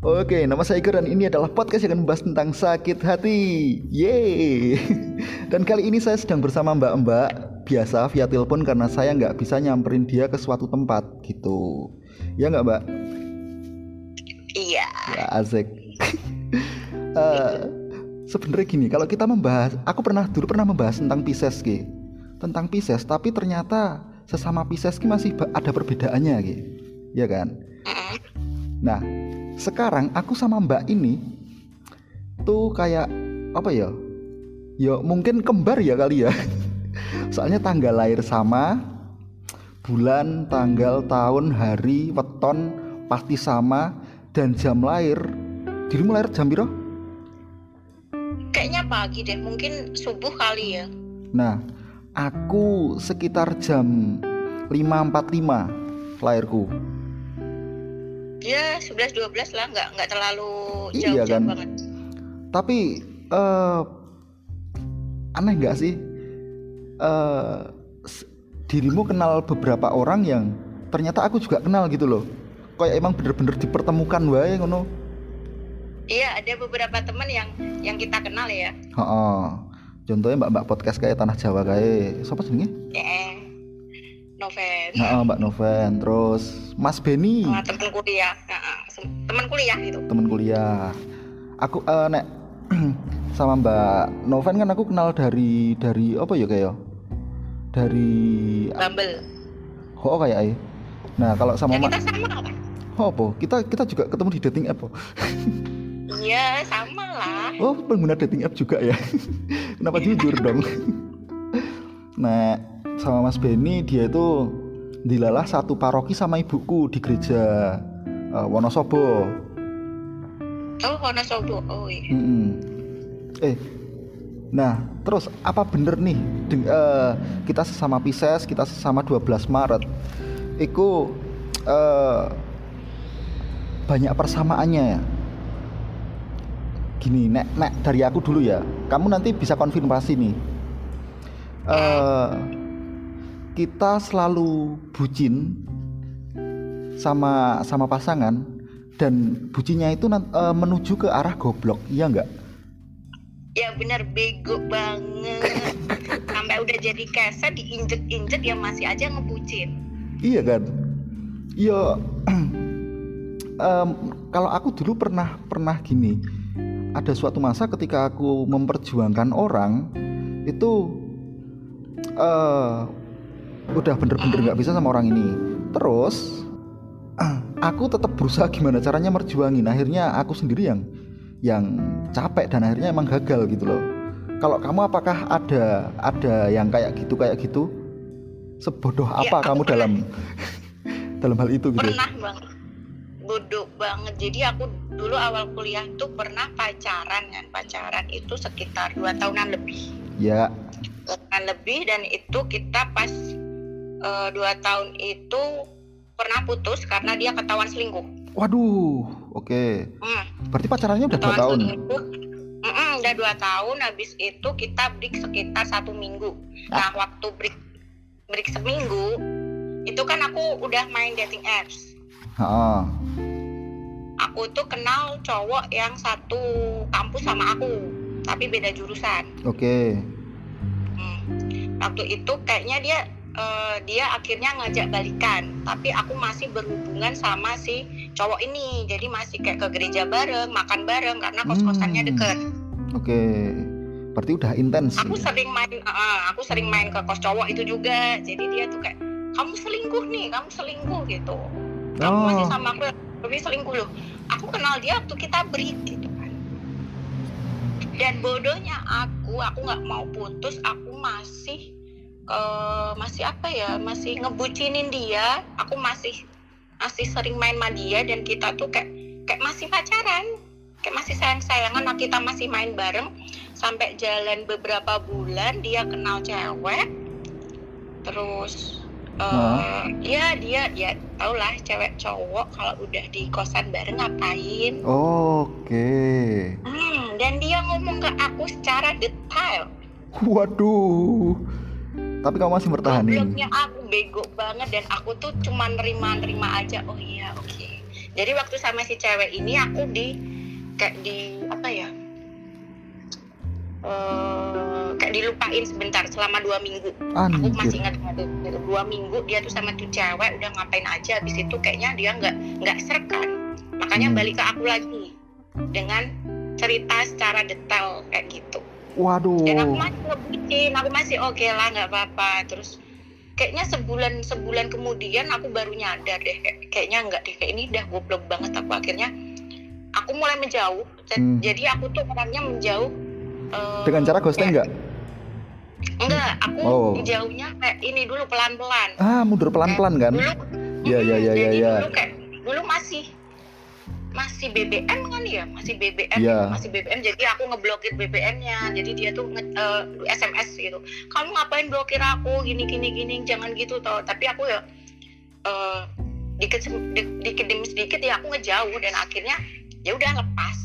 Oke, nama saya Igor dan ini adalah podcast yang akan membahas tentang sakit hati. Yeay. Dan kali ini saya sedang bersama mbak-mbak biasa via telepon karena saya nggak bisa nyamperin dia ke suatu tempat gitu. Ya nggak mbak? Iya. Ya asik. uh, Sebenarnya gini, kalau kita membahas, aku pernah dulu pernah membahas tentang Pisces ki, tentang Pisces, tapi ternyata sesama Pisces ki masih ada perbedaannya ki, ya kan? Nah, sekarang aku sama mbak ini tuh kayak apa ya? Ya mungkin kembar ya kali ya. Soalnya tanggal lahir sama bulan tanggal tahun hari weton pasti sama dan jam lahir dirimu lahir jam berapa? kayaknya pagi deh mungkin subuh kali ya. Nah aku sekitar jam 5.45 lahirku ya 11 12 lah nggak nggak terlalu jauh, iya kan? banget. Tapi uh, aneh nggak sih? Uh, dirimu kenal beberapa orang yang ternyata aku juga kenal gitu loh. Kayak emang bener-bener dipertemukan wae ngono. Iya ada beberapa teman yang yang kita kenal ya. Oh, contohnya mbak mbak podcast kayak tanah Jawa kayak siapa sih yeah. Noven. Nah, Mbak Noven, terus Mas Beni. Oh, teman kuliah, teman kuliah gitu. Teman kuliah. Aku uh, nek sama Mbak Noven kan aku kenal dari dari apa ya kayak ya? dari Bumble. Oh kayak ay. Nah kalau sama ya, kita sama kan? Oh apa? Kita kita juga ketemu di dating app. Oh. Iya sama lah. Oh pengguna dating app juga ya? Kenapa jujur dong? nah sama Mas Benny dia itu dilalah satu paroki sama ibuku di gereja uh, Wonosobo. Oh Wonosobo, oh iya. Mm -mm. Eh, nah terus apa bener nih deng, uh, kita sesama Pisces, kita sesama 12 Maret, itu uh, banyak persamaannya ya. Gini, nek, nek dari aku dulu ya, kamu nanti bisa konfirmasi nih. Uh, kita selalu bucin sama sama pasangan dan bucinnya itu e, menuju ke arah goblok iya nggak? Ya benar bego banget. Sampai udah jadi keset diinjek-injek ya masih aja ngebucin. Iya kan? Iya. Um, kalau aku dulu pernah pernah gini. Ada suatu masa ketika aku memperjuangkan orang itu uh, udah bener-bener nggak bisa sama orang ini. Terus aku tetap berusaha gimana caranya merjuangin. Akhirnya aku sendiri yang yang capek dan akhirnya emang gagal gitu loh. Kalau kamu apakah ada ada yang kayak gitu kayak gitu? Sebodoh ya, apa kamu pernah, dalam dalam hal itu gitu? Pernah banget bodoh banget. Jadi aku dulu awal kuliah tuh pernah pacaran kan. Pacaran itu sekitar dua tahunan lebih. Ya. Tahunan lebih dan itu kita pas uh, dua tahun itu pernah putus karena dia ketahuan selingkuh. Waduh, oke. Okay. Hmm. Berarti pacarannya udah dua tahun. Selingkuh, mm -mm, udah dua tahun. Habis itu kita break sekitar satu minggu. Ah. Nah, waktu break break seminggu, itu kan aku udah main dating apps. Ah. Aku tuh kenal cowok yang satu kampus sama aku, tapi beda jurusan. Oke. Okay. Hmm. Waktu itu kayaknya dia uh, dia akhirnya ngajak balikan tapi aku masih berhubungan sama si cowok ini jadi masih kayak ke gereja bareng makan bareng karena kos kosannya hmm. deket oke okay. berarti udah intens aku ya? sering main uh, aku sering main ke kos cowok itu juga jadi dia tuh kayak kamu selingkuh nih kamu selingkuh gitu kamu oh. masih sama aku tapi selingkuh loh aku kenal dia waktu kita break gitu kan dan bodohnya aku aku nggak mau putus aku masih uh, masih apa ya masih ngebucinin dia. Aku masih masih sering main sama dia dan kita tuh kayak kayak masih pacaran. Kayak masih sayang sayangan nah kita masih main bareng. Sampai jalan beberapa bulan dia kenal cewek. Terus uh, ya dia ya tau lah cewek cowok kalau udah di kosan bareng ngapain. Oke. Okay. hmm, dan dia ngomong ke aku secara detail. Waduh tapi kamu masih bertahan Gobloknya aku bego banget dan aku tuh cuma nerima-nerima aja. Oh iya, oke. Okay. jadi waktu sama si cewek ini aku di kayak di apa ya eh, kayak dilupain sebentar selama dua minggu aku masih Anjir. ingat dua minggu dia tuh sama tuh cewek udah ngapain aja habis itu kayaknya dia nggak nggak serk kan makanya Hmm. balik ke aku lagi dengan cerita secara detail kayak gitu Waduh. dan aku masih ngebucin aku masih oke lah nggak apa-apa terus kayaknya sebulan sebulan kemudian aku baru nyadar deh kayak- kayaknya nggak deh kayak ini udah goblok banget aku akhirnya aku mulai menjauh Ja- Hmm. jadi aku tuh orangnya menjauh eh, Dengan cara ghosting nggak? enggak aku Oh. menjauhnya kayak ini dulu pelan-pelan Ah, mundur pelan-pelan kan? dulu Iya, iya, iya, jadi iya, iya. dulu kayak dulu masih masih BBM kan ya? Masih BBM Iya. masih BBM jadi aku ngeblokir BBM-nya jadi dia tuh nge- eh, SMS gitu. Kamu ngapain blokir aku? Gini gini gini jangan gitu toh tapi aku ya eh, dikit di- dikit demi sedikit ya aku ngejauh dan akhirnya ya udah lepas.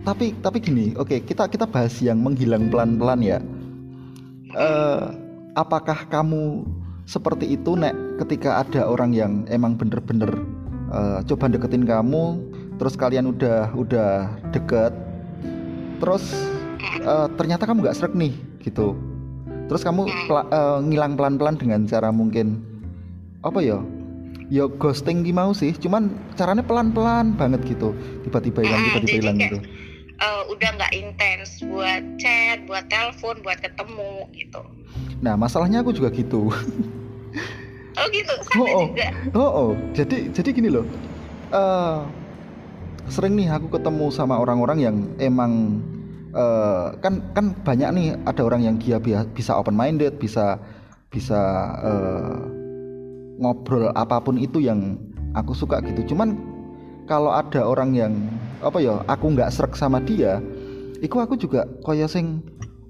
Tapi tapi gini, oke kita kita bahas yang menghilang pelan-pelan ya. Eh, apakah kamu seperti itu nek ketika ada orang yang emang bener-bener eh, coba deketin kamu, terus kalian udah udah deket, terus eh, ternyata kamu nggak srek nih gitu, terus kamu pela- eh, ngilang pelan-pelan dengan cara mungkin apa ya? Ya ghosting ki mau sih, cuman caranya pelan-pelan banget gitu, tiba-tiba hilang, tiba-tiba hilang gitu. Eh, udah nggak intens buat chat buat telepon buat ketemu gitu Nah, masalahnya aku juga gitu. oh gitu sama Oh, oh. juga Oh, oh. jadi jadi gini loh. Eh sering nih aku ketemu sama orang-orang yang emang eh kan kan banyak nih ada orang yang dia bisa open minded, bisa bisa eh, ngobrol apa pun itu yang aku suka gitu. Cuman kalau ada orang yang apa ya, aku nggak serak sama dia, itu aku juga kaya sing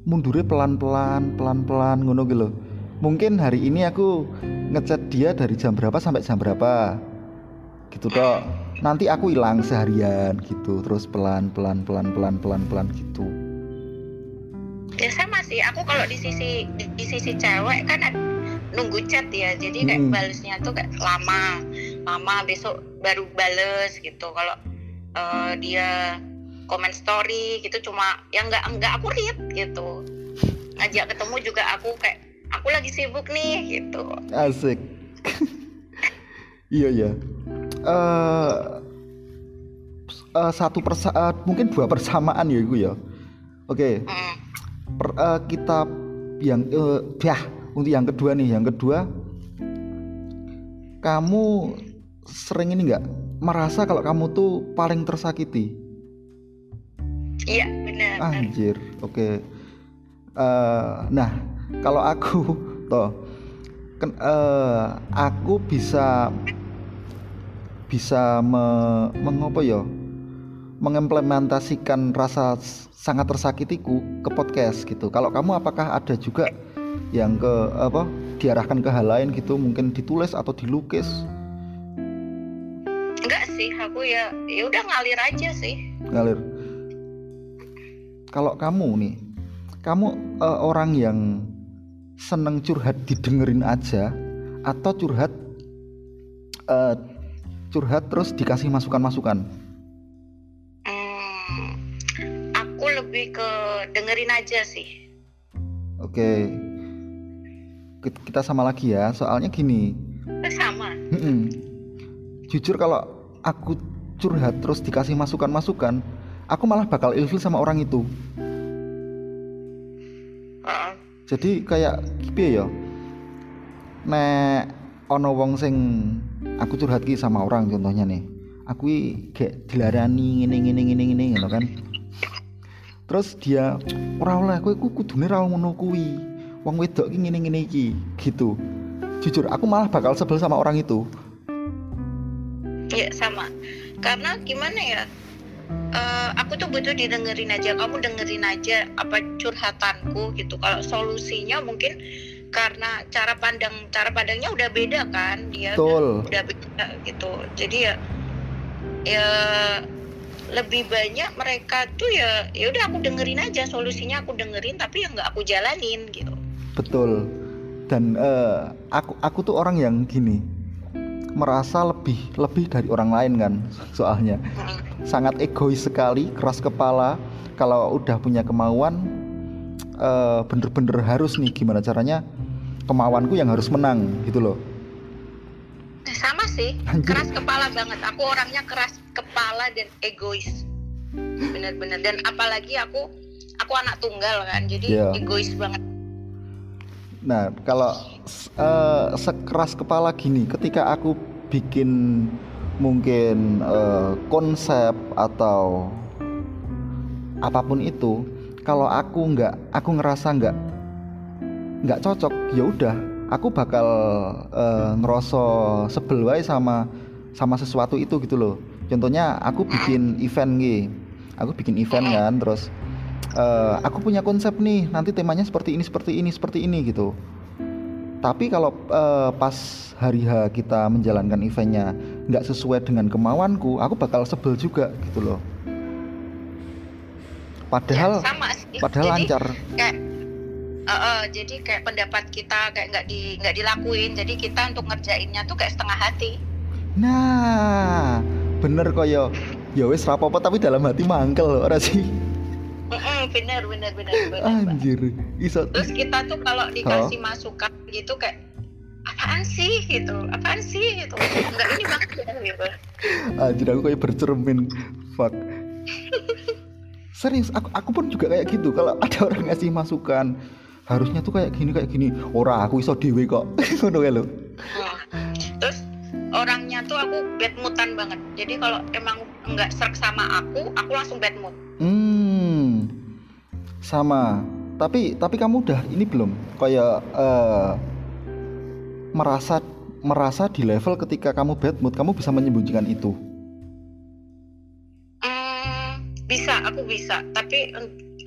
mundurnya pelan-pelan, pelan-pelan ngono gitu. Mungkin hari ini aku ngechat dia dari jam berapa sampai jam berapa gitu toh nanti aku hilang seharian gitu terus pelan pelan pelan pelan pelan pelan gitu. Ya sama sih. Aku kalau di sisi di, di sisi cewek kan ada- nunggu chat ya. Jadi kayak Hmm. balesnya tuh kayak lama lama. Besok baru bales gitu. Kalau eh, dia komen story gitu cuma yang nggak nggak aku read gitu. Ngajak ketemu juga aku kayak aku lagi sibuk nih gitu. Asik. Iya ya eh eh, satu persa eh, mungkin dua persamaan ya itu ya. Oke. Per- eh, kita yang eh, ya untuk yang kedua nih yang kedua. Kamu sering ini nggak? Merasa kalau kamu tuh paling tersakiti? Iya benar. Anjir, oke. Eh, nah, kalau aku toh, eh, aku bisa bisa me, mengopo ya, mengimplementasikan rasa sangat tersakitiku ke podcast gitu. Kalau kamu apakah ada juga yang ke apa diarahkan ke hal lain gitu, mungkin ditulis atau dilukis? enggak sih aku ya ya udah ngalir aja sih ngalir. Kalau kamu nih, kamu eh, orang yang seneng curhat didengerin aja atau curhat eh, curhat terus dikasih masukan-masukan? Hmm, aku lebih ke dengerin aja sih. Oke, Kit- kita sama lagi ya. Soalnya gini, Eh, sama. mm-mm. jujur kalau aku curhat terus dikasih masukan-masukan, aku malah bakal ilfil sama orang itu. Heeh. jadi kayak piye ya nek ono wong sing aku curhat ki sama orang contohnya nih aku kayak dilarani ngene ngene ngene ngene ngono kan terus dia ora oleh kowe ku kudune ra ngono kuwi wong wedok ki ngene ngene iki gitu jujur aku malah bakal sebel sama orang itu Iya sama. Karena gimana ya? Eh, aku tuh butuh didengerin aja. Kamu dengerin aja apa curhatanku gitu. Kalau solusinya mungkin karena cara pandang cara pandangnya udah beda kan dia betul. udah beda gitu. Jadi ya ya lebih banyak mereka tuh ya ya udah aku dengerin aja solusinya aku dengerin tapi ya nggak aku jalanin gitu. betul. Dan eh, aku aku tuh orang yang gini merasa lebih lebih dari orang lain kan soalnya. Sangat egois sekali keras kepala. Kalau udah punya kemauan uh, bener-bener harus nih gimana caranya kemauanku yang harus menang gitu loh. Sama sih. Anjir. keras kepala banget. Aku orangnya keras kepala dan egois. Bener-bener. Dan apalagi aku aku anak tunggal kan jadi yeah. egois banget. Nah kalau uh, sekeras kepala gini ketika aku bikin mungkin uh, konsep atau apa pun itu kalau aku nggak aku ngerasa nggak nggak cocok ya udah. Aku bakal uh, ngerasa sebel wae sama sama sesuatu itu gitu loh. Contohnya aku bikin event nih aku bikin event kan terus uh, aku punya konsep nih nanti temanya seperti ini seperti ini seperti ini gitu. Tapi kalau uh, pas hari H kita menjalankan eventnya nggak sesuai dengan kemauanku aku bakal sebel juga gitu loh. Padahal ya, sama sih. padahal jadi, lancar. kayak uh, uh, jadi kayak pendapat kita kayak nggak di nggak dilakuin. Jadi kita untuk ngerjainnya tuh kayak setengah hati. Nah bener kok yo. Ya wes rapopo tapi dalam hati mangkel loh sih? Bener bener bener bener anjir iso terus kita tuh kalau dikasih oh. masukan gitu kayak apaan sih? gitu. Apaan sih? gitu. Enggak ini banget gitu. Anjir aku kayak bercermin. Fuck. Serius aku, aku pun juga kayak gitu. Kalau ada orang ngasih masukan harusnya tuh kayak gini kayak gini. Ora aku iso dewe kok. Ngono lo terus orangnya tuh aku bad moodan banget. Jadi kalau emang nggak serk sama aku aku langsung bad mood. Hmm sama. Tapi tapi kamu udah ini belum? Kayak uh, merasa merasa di level ketika kamu bad mood kamu bisa menyembunyikan itu? Hmm, bisa aku bisa. Tapi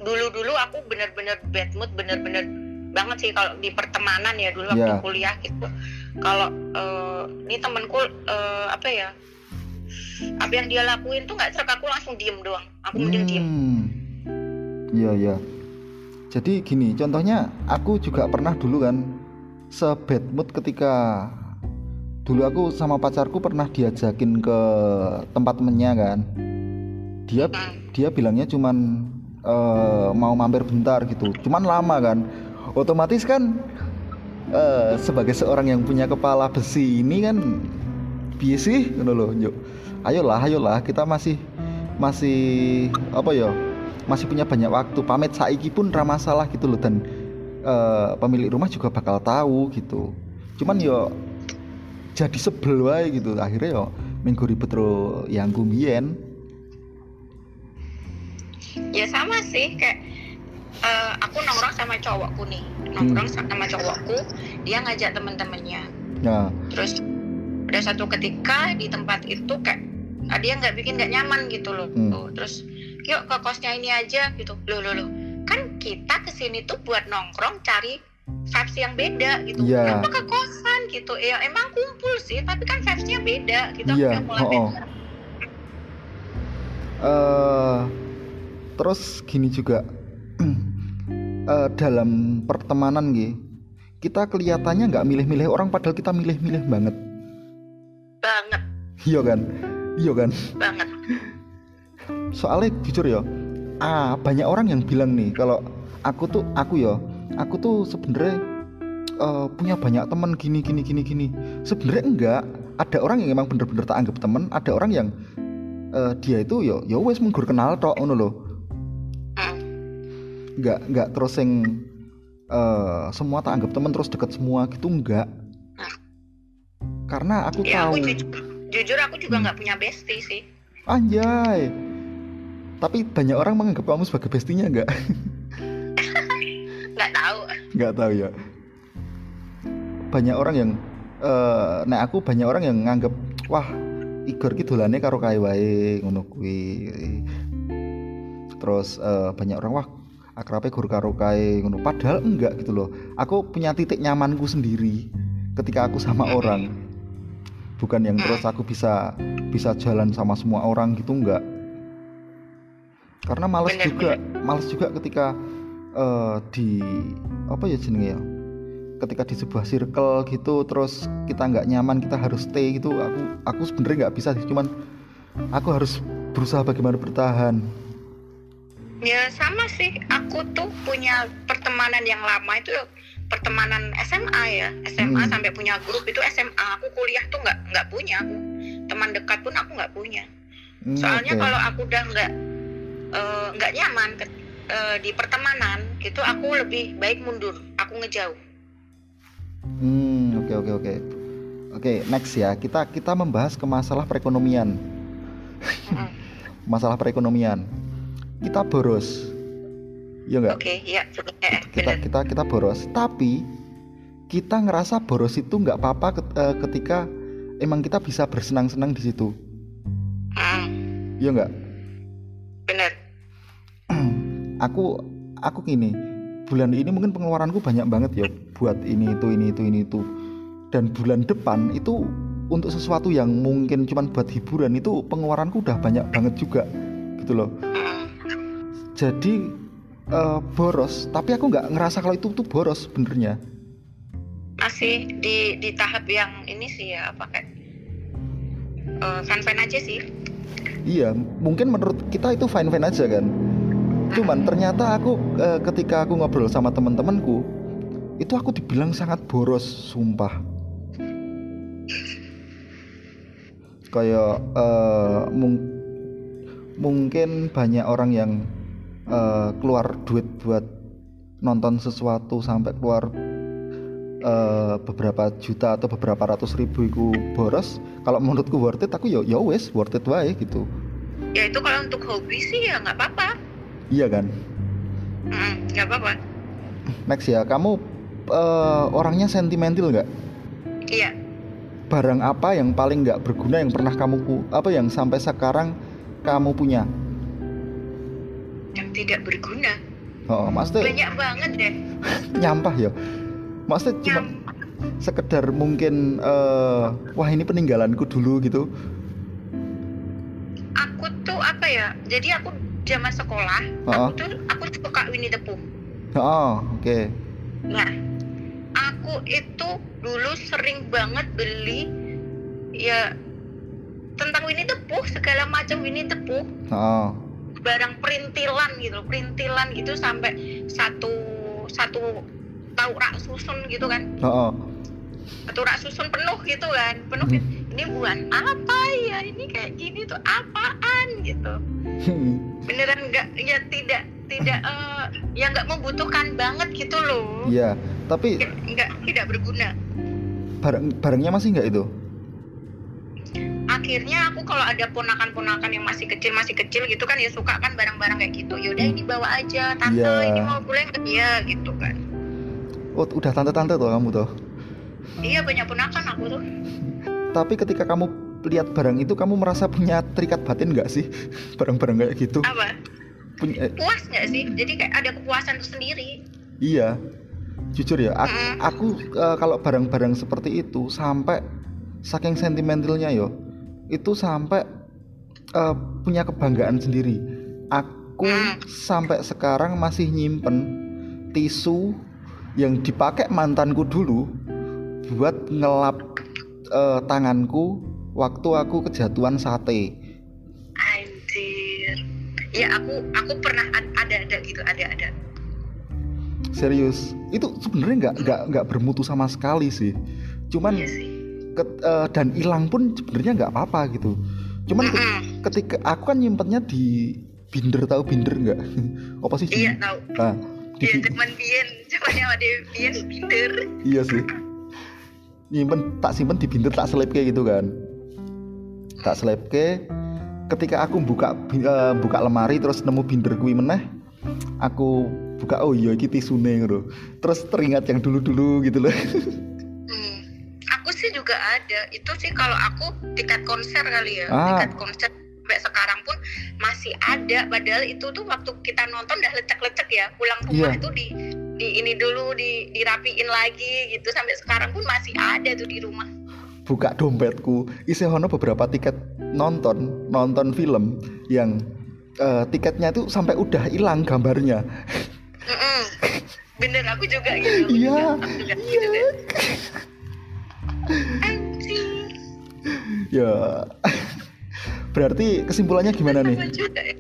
dulu dulu aku bener-bener bad mood bener-bener banget sih kalau di pertemanan ya dulu waktu yeah. kuliah gitu kalau uh, ini temanku uh, apa ya apa yang dia lakuin tuh nggak serak aku langsung diem doang aku mending hmm. diem iya iya jadi gini contohnya aku juga pernah dulu kan sebad mood ketika dulu aku sama pacarku pernah diajakin ke tempat temennya kan dia hmm. dia bilangnya cuman uh, mau mampir bentar gitu. Cuman lama kan. Otomatis kan uh, sebagai seorang yang punya kepala besi ini kan biasa sih? Loh yuk ayolah ayolah kita masih masih apa ya masih punya banyak waktu. Pamit saiki pun ramah masalah gitu loh dan uh, pemilik rumah juga bakal tahu gitu. Cuman yo jadi sebel wae gitu. Akhirnya yo minggu ribet yang gumbien ya sama sih kayak uh, aku nongkrong sama cowokku nih nongkrong hmm. sama cowokku dia ngajak temen-temennya ya. terus ada satu ketika di tempat itu kayak dia nggak bikin nggak nyaman gitu loh hmm. terus yuk ke kosnya ini aja gitu loh loh loh kan kita ke sini tuh buat nongkrong cari vibes yang beda gitu yeah. kenapa ke kosan gitu ya emang kumpul sih tapi kan vibesnya beda gitu yeah. mulai oh, oh. Uh, terus gini juga uh, dalam pertemanan gitu kita kelihatannya nggak milih-milih orang padahal kita milih-milih banget. Banget. Iya kan? Iya kan? Banget. Soalnya jujur ya ah banyak orang yang bilang nih kalau aku tuh aku ya aku tuh sebenarnya uh, punya banyak teman gini gini gini gini. Sebenarnya enggak. Ada orang yang emang bener-bener tak anggap teman ada orang yang uh, dia itu ya ya wes menggur kenal tok ngono loh enggak enggak terus yang uh, semua tak anggap teman terus deket semua gitu enggak karena aku ya, tahu aku jujur, jujur aku juga nggak hmm. punya bestie sih anjay tapi banyak orang menganggap kamu sebagai bestinya enggak? Enggak tahu. Enggak tahu ya. Banyak orang yang uh, nah aku banyak orang yang nganggap wah Igor ki dolane karo kae wae ngono kuwi. Terus uh, banyak orang wah akrabnya guru karo kae ngono. Padahal enggak gitu loh. Aku punya titik nyamanku sendiri ketika aku sama orang. Bukan yang terus aku bisa bisa jalan sama semua orang gitu enggak karena males bener, juga bener. males juga ketika uh, di apa ya jenenge ya ketika di sebuah circle gitu terus kita nggak nyaman kita harus stay gitu aku aku sebenarnya nggak bisa sih cuman aku harus berusaha bagaimana bertahan ya sama sih aku tuh punya pertemanan yang lama itu pertemanan SMA ya SMA Hmm. sampai punya grup itu SMA aku kuliah tuh nggak nggak punya aku teman dekat pun aku nggak punya Hmm, soalnya oke. kalau aku udah nggak eh, nggak nyaman ke- eh, di pertemanan gitu aku lebih baik mundur aku ngejauh Hmm, oke oke oke. Oke, next ya. Kita kita membahas ke masalah perekonomian. Masalah perekonomian. Kita boros. Ya enggak? oke ya eh, Kita bener kita kita boros, tapi kita ngerasa boros itu nggak apa-apa eh, ketika emang kita bisa bersenang-senang di situ. Mm, Ya enggak? bener Aku aku gini, bulan ini mungkin pengeluaranku banyak banget ya buat ini itu ini itu ini itu. Dan bulan depan itu untuk sesuatu yang mungkin cuman buat hiburan itu pengeluaranku udah banyak banget juga gitu loh. Jadi eh, boros, tapi aku nggak ngerasa kalau itu tuh boros benernya. masih di di tahap yang ini sih ya apa kayak eh, fan-fan aja sih Iya, mungkin menurut kita itu fine fine aja kan. Cuman ternyata aku eh, ketika aku ngobrol sama teman-temanku, itu aku dibilang sangat boros, sumpah. Kayak eh, mung- mungkin banyak orang yang eh, keluar duit buat nonton sesuatu sampai keluar eh, beberapa juta atau beberapa ratus ribu itu boros. Kalau menurutku worth it, aku ya ya wes worth it wae gitu. ya itu kalau untuk hobi sih ya nggak apa-apa Iya kan? Mm, nggak apa-apa Next ya, kamu eh, orangnya sentimental nggak? iya Barang apa yang paling nggak berguna yang pernah kamu apa yang sampai sekarang kamu punya? Yang tidak berguna Oh, maksudnya banyak banget deh nyampah ya? Maksudnya cuma sekedar mungkin eh, wah ini peninggalanku dulu gitu. aku tuh apa ya jadi aku zaman sekolah Oh. aku tuh aku suka Winnie the Pooh Oh, oke. nah aku itu dulu sering banget beli ya tentang Winnie the Pooh segala macam Winnie the Pooh Oh, barang perintilan gitu perintilan gitu sampai satu satu tahu rak susun gitu kan oh, oh. satu rak susun penuh gitu kan penuh Hmm. gitu. ini buat apa ya ini kayak gini tuh apaan gitu beneran nggak ya tidak tidak eh, ya nggak membutuhkan banget gitu loh Iya, tapi nggak tidak berguna barang barangnya masih nggak itu? Akhirnya aku kalau ada ponakan-ponakan yang masih kecil masih kecil gitu kan ya suka kan barang-barang kayak gitu yaudah ini bawa aja tante Iya. ini mau boleh nggak ya gitu kan Oh, udah tante-tante tuh kamu tuh. iya banyak ponakan aku tuh Tapi ketika kamu lihat barang itu kamu merasa punya terikat batin nggak sih barang-barang kayak gitu? apa Punya, eh, puas nggak sih jadi kayak ada kepuasan sendiri iya, jujur ya. Aku, Mm-mm. aku eh, kalau barang-barang seperti itu sampai saking sentimentalnya yo, itu sampai eh, punya kebanggaan sendiri. Aku Mm. sampai sekarang masih nyimpen tisu yang dipakai mantanku dulu buat ngelap eh, tanganku waktu aku kejatuhan sate. anjir ya aku aku pernah ad- ada ada gitu ada ada Serius, itu sebenarnya nggak nggak nggak bermutu sama sekali sih. Cuman iya sih ket- eh, dan hilang pun sebenarnya nggak apa-apa gitu. Cuman ke- Mm-mm. ketika aku kan nyimpennya di binder tahu binder nggak? Apa sih? iya tahu Nah, di iya cuman bien cuman yang ada bien binder iya sih. Nyimpen tak simpen di binder tak selip kayak gitu kan. Tak selip ke ketika aku buka eh, buka lemari terus nemu binder kuwi meneh aku buka oh iya iki tisune ngono. Terus teringat yang dulu-dulu gitu loh. Juga ada. Itu sih kalau aku tiket konser kali ya. Ah. Tiket konser sampai sekarang pun masih ada. Padahal itu tuh waktu kita nonton udah lecek-lecek ya. Pulang rumah Iya. itu di di ini dulu di dirapiin lagi gitu sampai sekarang pun masih ada tuh di rumah. buka dompetku isi ono beberapa tiket nonton nonton film yang eh, tiketnya itu sampai udah hilang gambarnya Mm-mm. bener aku juga gitu Iya, juga, aku juga gitu iya. Anjing. Ya. Berarti kesimpulannya gimana nih? Juga ya.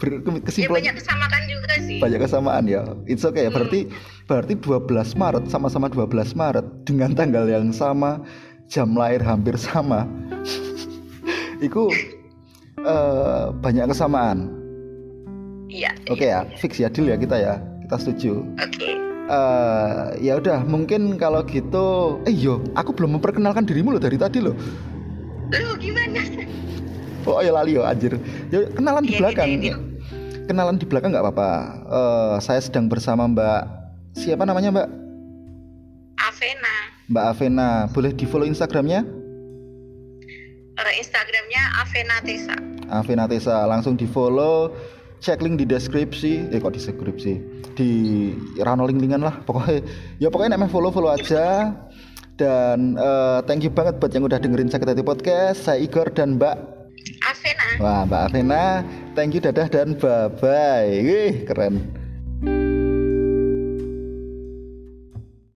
Ber- ke- ya kesimpulan banyak kesamaan juga sih. Banyak kesamaan ya. It's okay Hmm. berarti berarti 12 Maret sama-sama 12 Maret dengan tanggal yang sama jam lahir hampir sama. Itu eh, banyak kesamaan. Iya oke ya. fix ya deal ya kita ya. Kita setuju. Oke eh ya udah mungkin kalau gitu eh yo aku belum memperkenalkan dirimu loh dari tadi loh. Lu gimana? Oh ya lali yo anjir. Ya kenalan di Iya, belakang. gitu. kenalan di belakang nggak apa-apa. Eh saya sedang bersama Mbak siapa namanya Mbak? Avena. Mbak Avena. Boleh di follow Instagramnya? Eh, Instagramnya Avena Tesa Avena Tesa langsung di follow cek link di deskripsi. Eh kok di deskripsi? Di rano link-linkan lah pokoknya. Ya pokoknya namanya follow follow aja. Dan eh, thank you banget buat yang udah dengerin Sakit Hati Podcast. Saya Igor dan Mbak Avena. Wah Mbak Avena. Thank you dadah dan bye bye Wih keren